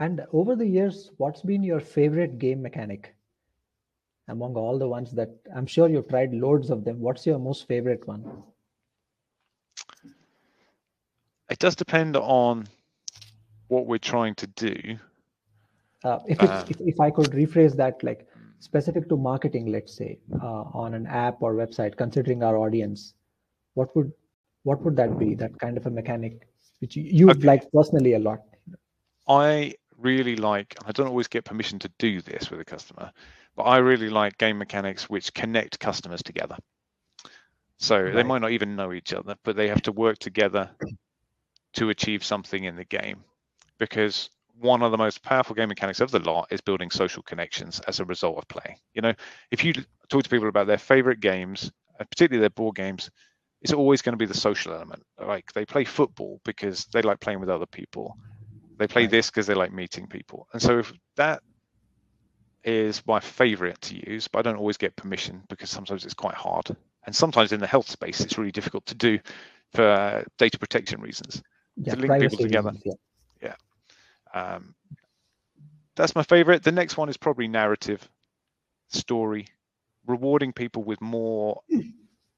And over the years, what's been your favorite game mechanic among all the ones that I'm sure you've tried loads of them? What's your most favorite one? It does depend on what we're trying to do. Uh, if, it's, uh, if, if I could rephrase that, like specific to marketing, let's say, uh, on an app or website, considering our audience, what would what would that be? That kind of a mechanic which you okay. like personally a lot. I really like. I don't always get permission to do this with a customer, but I really like game mechanics which connect customers together. So right. they might not even know each other, but they have to work together to achieve something in the game because one of the most powerful game mechanics of the lot is building social connections as a result of play. You know, if you talk to people about their favorite games, particularly their board games, it's always going to be the social element. Like they play football because they like playing with other people. They play this because they like meeting people. And so if that is my favorite to use, but I don't always get permission because sometimes it's quite hard. And sometimes in the health space, it's really difficult to do for uh, data protection reasons yeah, to link people together. Reasons, yeah. yeah. Um, that's my favorite. The next one is probably narrative, story, rewarding people with more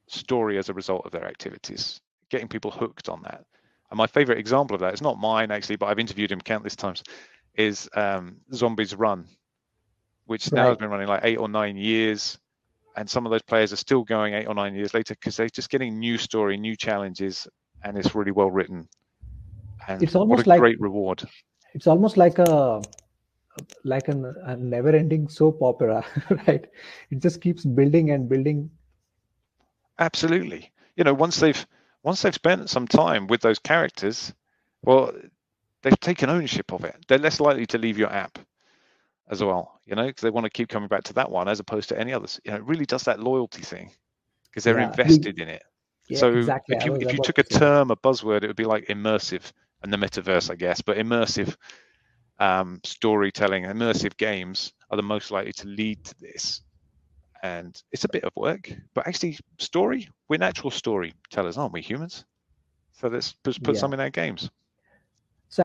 story as a result of their activities, getting people hooked on that. And my favorite example of that, it's not mine actually, but I've interviewed him countless times. Is um, Zombies Run, which right. now has been running like eight or nine years, and some of those players are still going eight or nine years later because they're just getting new story, new challenges, and it's really well written. And it's almost like great reward. It's almost like a like an, a never-ending soap opera, right? It just keeps building and building. Absolutely. You know, once they've once they've spent some time with those characters, well, they've taken ownership of it. They're less likely to leave your app as well, you know, because they want to keep coming back to that one as opposed to any others. You know, it really does that loyalty thing because they're yeah. invested in it. Yeah, so exactly. if you if you took a term, a buzzword, it would be like immersive and the metaverse, I guess. But immersive um, storytelling, immersive games are the most likely to lead to this. And it's a bit of work, but actually, story, we're natural storytellers, aren't we, humans? So let's put, put yeah. some in our games.